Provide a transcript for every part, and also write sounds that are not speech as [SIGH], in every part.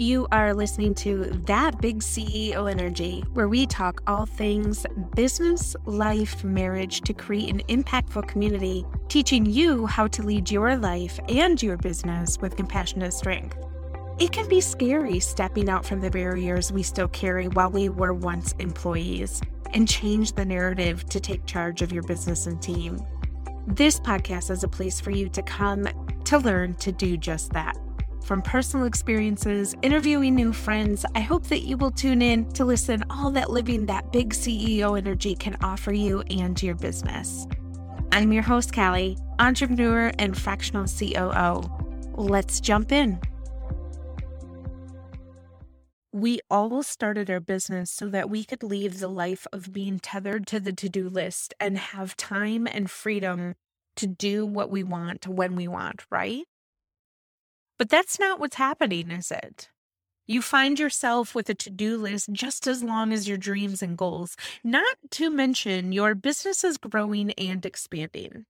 You are listening to That Big CEO Energy, where we talk all things business, life, marriage to create an impactful community, teaching you how to lead your life and your business with compassionate strength. It can be scary stepping out from the barriers we still carry while we were once employees and change the narrative to take charge of your business and team. This podcast is a place for you to come to learn to do just that from personal experiences, interviewing new friends, I hope that you will tune in to listen all that living that big CEO energy can offer you and your business. I'm your host, Callie, entrepreneur and fractional COO. Let's jump in. We all started our business so that we could leave the life of being tethered to the to do list and have time and freedom to do what we want when we want, right? But that's not what's happening, is it? You find yourself with a to do list just as long as your dreams and goals, not to mention your business is growing and expanding.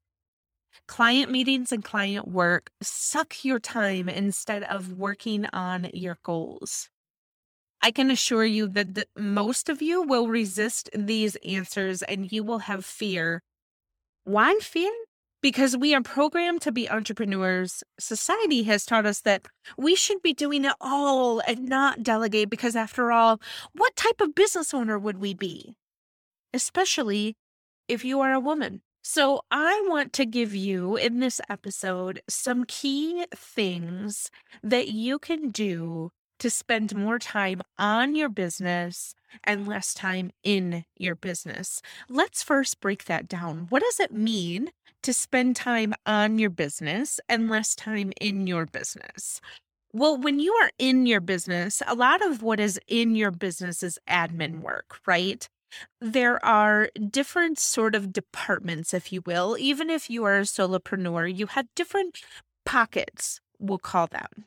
Client meetings and client work suck your time instead of working on your goals. I can assure you that the, most of you will resist these answers and you will have fear. Why fear? Because we are programmed to be entrepreneurs. Society has taught us that we should be doing it all and not delegate because, after all, what type of business owner would we be? Especially if you are a woman. So, I want to give you in this episode some key things that you can do to spend more time on your business and less time in your business. Let's first break that down. What does it mean to spend time on your business and less time in your business? Well, when you are in your business, a lot of what is in your business is admin work, right? There are different sort of departments, if you will. Even if you are a solopreneur, you have different pockets, we'll call them.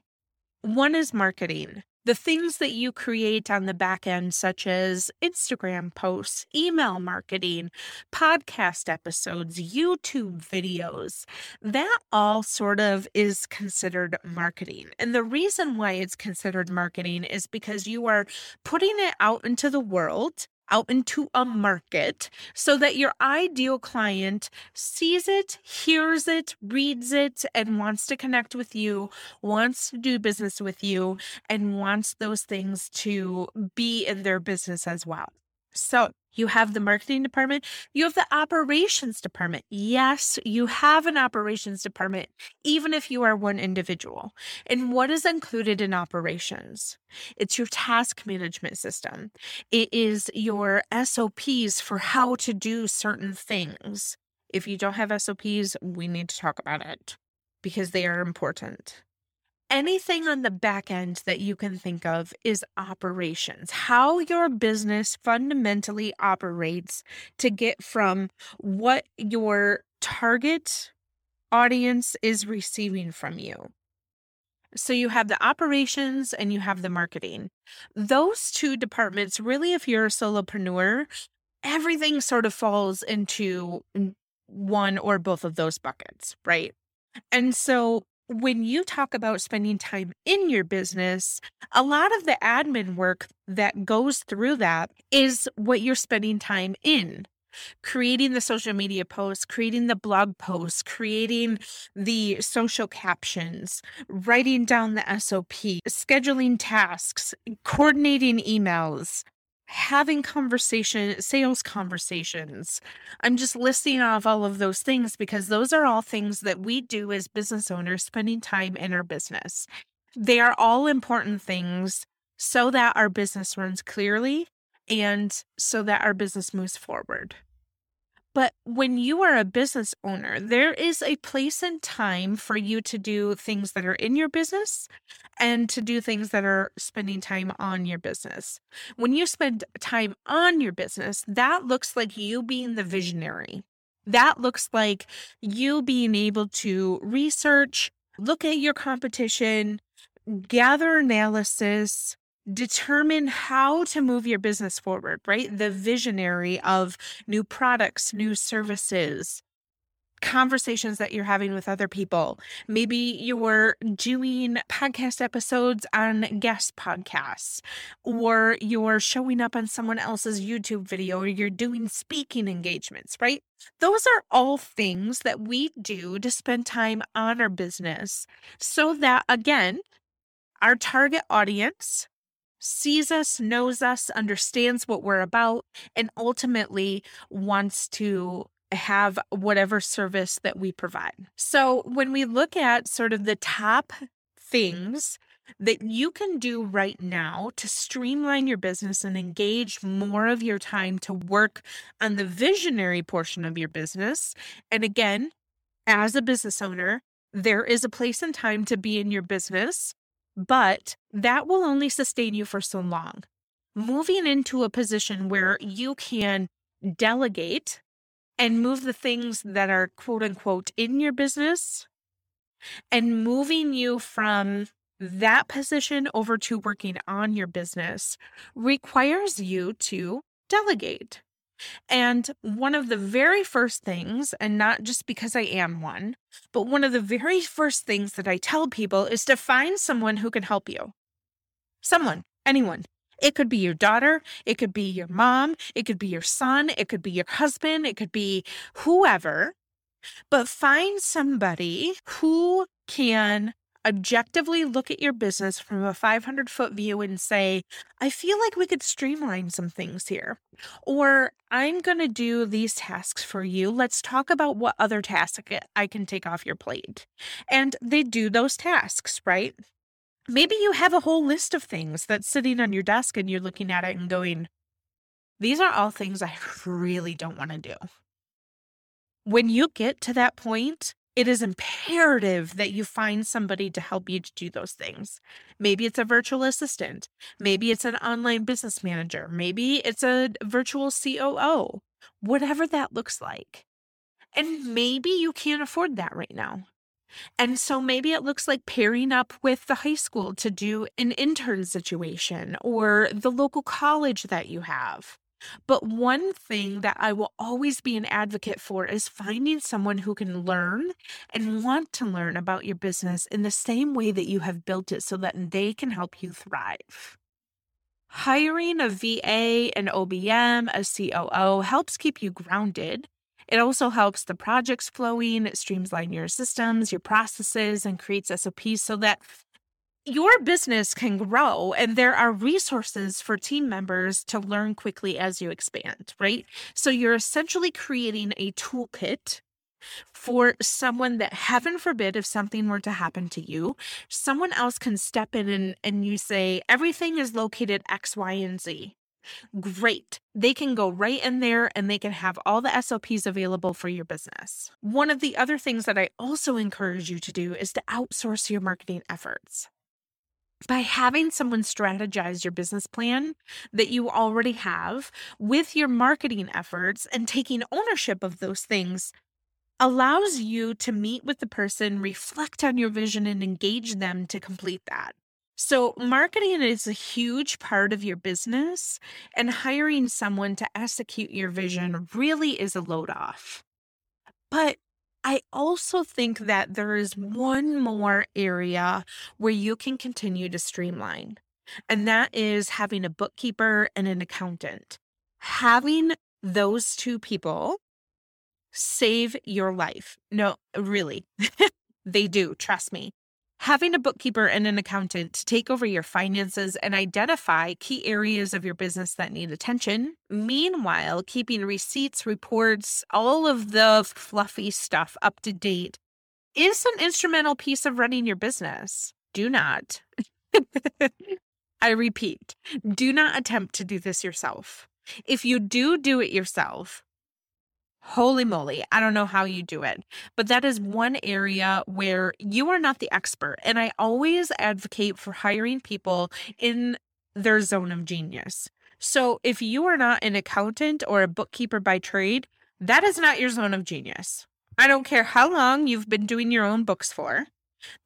One is marketing the things that you create on the back end, such as Instagram posts, email marketing, podcast episodes, YouTube videos, that all sort of is considered marketing. And the reason why it's considered marketing is because you are putting it out into the world out into a market so that your ideal client sees it, hears it, reads it, and wants to connect with you, wants to do business with you, and wants those things to be in their business as well. So, you have the marketing department, you have the operations department. Yes, you have an operations department, even if you are one individual. And what is included in operations? It's your task management system, it is your SOPs for how to do certain things. If you don't have SOPs, we need to talk about it because they are important anything on the back end that you can think of is operations, how your business fundamentally operates to get from what your target audience is receiving from you. So you have the operations and you have the marketing. Those two departments, really, if you're a solopreneur, everything sort of falls into one or both of those buckets, right? And so when you talk about spending time in your business, a lot of the admin work that goes through that is what you're spending time in. Creating the social media posts, creating the blog posts, creating the social captions, writing down the SOP, scheduling tasks, coordinating emails, having conversation sales conversations. I'm just listing off all of those things because those are all things that we do as business owners spending time in our business. They are all important things so that our business runs clearly and so that our business moves forward but when you are a business owner, there is a place and time for you to do things that are in your business and to do things that are spending time on your business. When you spend time on your business, that looks like you being the visionary. That looks like you being able to research, look at your competition, gather analysis, determine how to move your business forward, right? The visionary of new products, new services, conversations that you're having with other people. Maybe you're doing podcast episodes on guest podcasts, or you're showing up on someone else's YouTube video, or you're doing speaking engagements, right? Those are all things that we do to spend time on our business so that, again, our target audience sees us, knows us, understands what we're about, and ultimately wants to have whatever service that we provide. So when we look at sort of the top things that you can do right now to streamline your business and engage more of your time to work on the visionary portion of your business. And again, as a business owner, there is a place and time to be in your business, but that will only sustain you for so long. Moving into a position where you can delegate and move the things that are quote unquote in your business and moving you from that position over to working on your business requires you to delegate. And one of the very first things, and not just because I am one, but one of the very first things that I tell people is to find someone who can help you. Someone, anyone. It could be your daughter, it could be your mom, it could be your son, it could be your husband, it could be whoever. But find somebody who can objectively look at your business from a 500 foot view and say, I feel like we could streamline some things here. Or I'm going to do these tasks for you. Let's talk about what other tasks I can take off your plate. And they do those tasks, right? Maybe you have a whole list of things that's sitting on your desk and you're looking at it and going, these are all things I [LAUGHS] really don't want to do. When you get to that point, it is imperative that you find somebody to help you to do those things. Maybe it's a virtual assistant. Maybe it's an online business manager. Maybe it's a virtual COO, whatever that looks like. And maybe you can't afford that right now. And so maybe it looks like pairing up with the high school to do an intern situation or the local college that you have. But one thing that I will always be an advocate for is finding someone who can learn and want to learn about your business in the same way that you have built it so that they can help you thrive. Hiring a VA, an OBM, a COO helps keep you grounded it also helps the projects flowing, it streamlines your systems, your processes, and creates SOPs so that your business can grow and there are resources for team members to learn quickly as you expand, right? So you're essentially creating a toolkit for someone that heaven forbid if something were to happen to you someone else can step in and, and you say everything is located x y and z Great. They can go right in there and they can have all the SOPs available for your business. One of the other things that I also encourage you to do is to outsource your marketing efforts. By having someone strategize your business plan that you already have with your marketing efforts and taking ownership of those things allows you to meet with the person, reflect on your vision, and engage them to complete that. So, marketing is a huge part of your business, and hiring someone to execute your vision really is a load off. But I also think that there is one more area where you can continue to streamline, and that is having a bookkeeper and an accountant. Having those two people save your life. No, really, [LAUGHS] they do. Trust me having a bookkeeper and an accountant to take over your finances and identify key areas of your business that need attention. Meanwhile, keeping receipts, reports, all of the fluffy stuff up to date is an instrumental piece of running your business. Do not, [LAUGHS] I repeat, do not attempt to do this yourself. If you do do it yourself, Holy moly, I don't know how you do it, but that is one area where you are not the expert. And I always advocate for hiring people in their zone of genius. So if you are not an accountant or a bookkeeper by trade, that is not your zone of genius. I don't care how long you've been doing your own books for.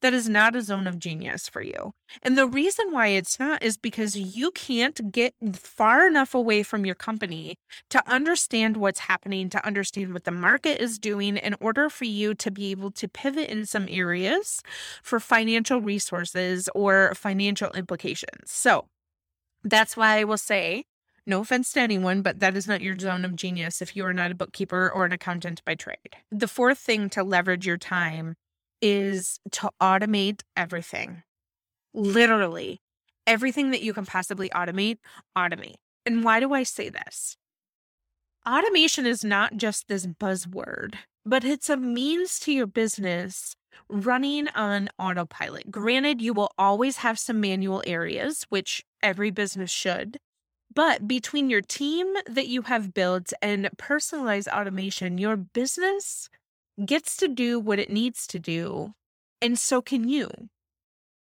That is not a zone of genius for you. And the reason why it's not is because you can't get far enough away from your company to understand what's happening, to understand what the market is doing in order for you to be able to pivot in some areas for financial resources or financial implications. So that's why I will say, no offense to anyone, but that is not your zone of genius if you are not a bookkeeper or an accountant by trade. The fourth thing to leverage your time is to automate everything. Literally, everything that you can possibly automate, automate. And why do I say this? Automation is not just this buzzword, but it's a means to your business running on autopilot. Granted, you will always have some manual areas, which every business should. But between your team that you have built and personalized automation, your business gets to do what it needs to do, and so can you.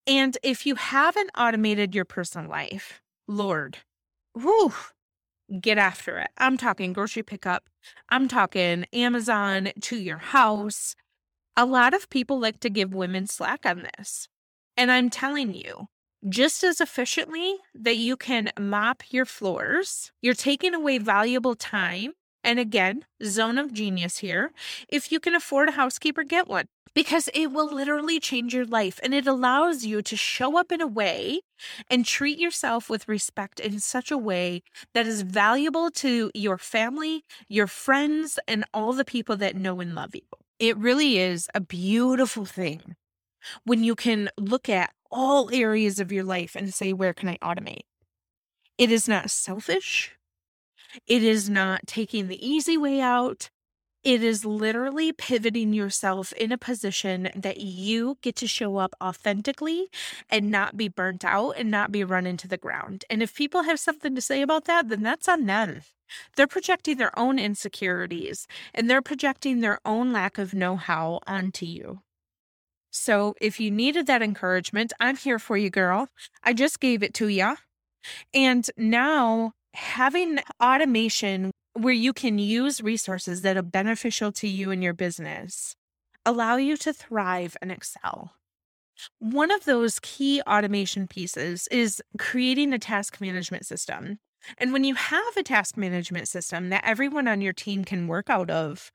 And if you haven't automated your personal life, Lord, whew, get after it. I'm talking grocery pickup, I'm talking Amazon to your house. A lot of people like to give women slack on this. And I'm telling you, just as efficiently that you can mop your floors, you're taking away valuable time and again, zone of genius here. If you can afford a housekeeper, get one because it will literally change your life and it allows you to show up in a way and treat yourself with respect in such a way that is valuable to your family, your friends, and all the people that know and love you. It really is a beautiful thing when you can look at all areas of your life and say, where can I automate? It is not selfish. It is not taking the easy way out. It is literally pivoting yourself in a position that you get to show up authentically and not be burnt out and not be run into the ground. And if people have something to say about that, then that's on them. They're projecting their own insecurities and they're projecting their own lack of know how onto you. So if you needed that encouragement, I'm here for you, girl. I just gave it to you. And now having automation where you can use resources that are beneficial to you and your business allow you to thrive and excel. One of those key automation pieces is creating a task management system. And when you have a task management system that everyone on your team can work out of,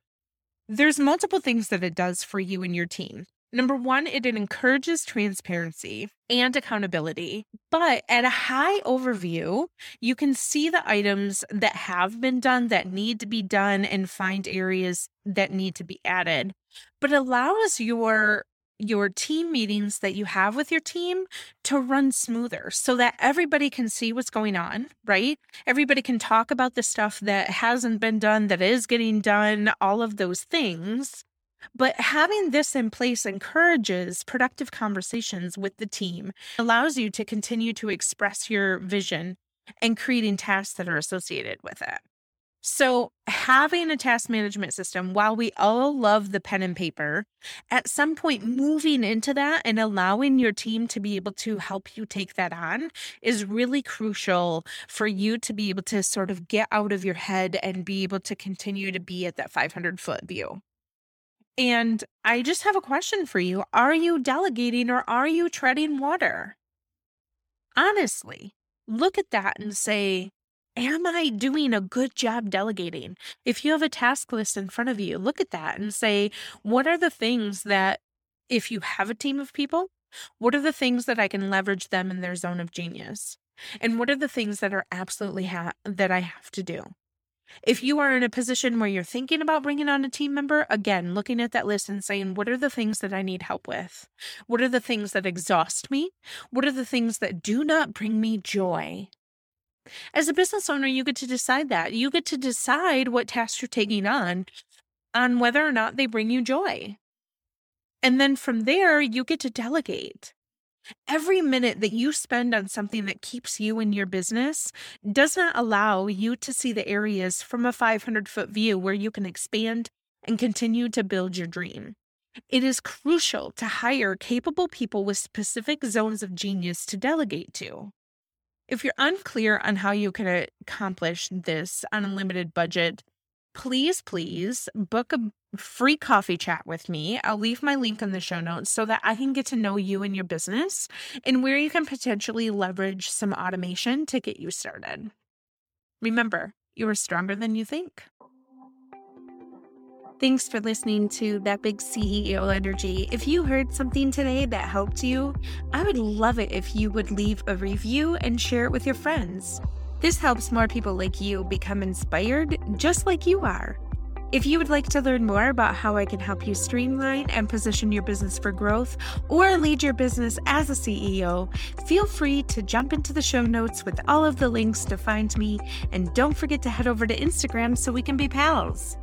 there's multiple things that it does for you and your team. Number one, it encourages transparency and accountability. But at a high overview, you can see the items that have been done, that need to be done, and find areas that need to be added. But allows your your team meetings that you have with your team to run smoother so that everybody can see what's going on, right? Everybody can talk about the stuff that hasn't been done, that is getting done, all of those things. But having this in place encourages productive conversations with the team, allows you to continue to express your vision and creating tasks that are associated with it. So, having a task management system, while we all love the pen and paper, at some point moving into that and allowing your team to be able to help you take that on is really crucial for you to be able to sort of get out of your head and be able to continue to be at that 500 foot view. And I just have a question for you. Are you delegating or are you treading water? Honestly, look at that and say, Am I doing a good job delegating? If you have a task list in front of you, look at that and say, What are the things that, if you have a team of people, what are the things that I can leverage them in their zone of genius? And what are the things that are absolutely ha- that I have to do? If you are in a position where you're thinking about bringing on a team member, again, looking at that list and saying, what are the things that I need help with? What are the things that exhaust me? What are the things that do not bring me joy? As a business owner, you get to decide that. You get to decide what tasks you're taking on, on whether or not they bring you joy. And then from there, you get to delegate. Every minute that you spend on something that keeps you in your business does not allow you to see the areas from a 500 foot view where you can expand and continue to build your dream. It is crucial to hire capable people with specific zones of genius to delegate to. If you're unclear on how you can accomplish this on a limited budget, please, please book a free coffee chat with me. I'll leave my link in the show notes so that I can get to know you and your business and where you can potentially leverage some automation to get you started. Remember, you are stronger than you think. Thanks for listening to That Big CEO Energy. If you heard something today that helped you, I would love it if you would leave a review and share it with your friends. This helps more people like you become inspired just like you are. If you would like to learn more about how I can help you streamline and position your business for growth or lead your business as a CEO, feel free to jump into the show notes with all of the links to find me. And don't forget to head over to Instagram so we can be pals.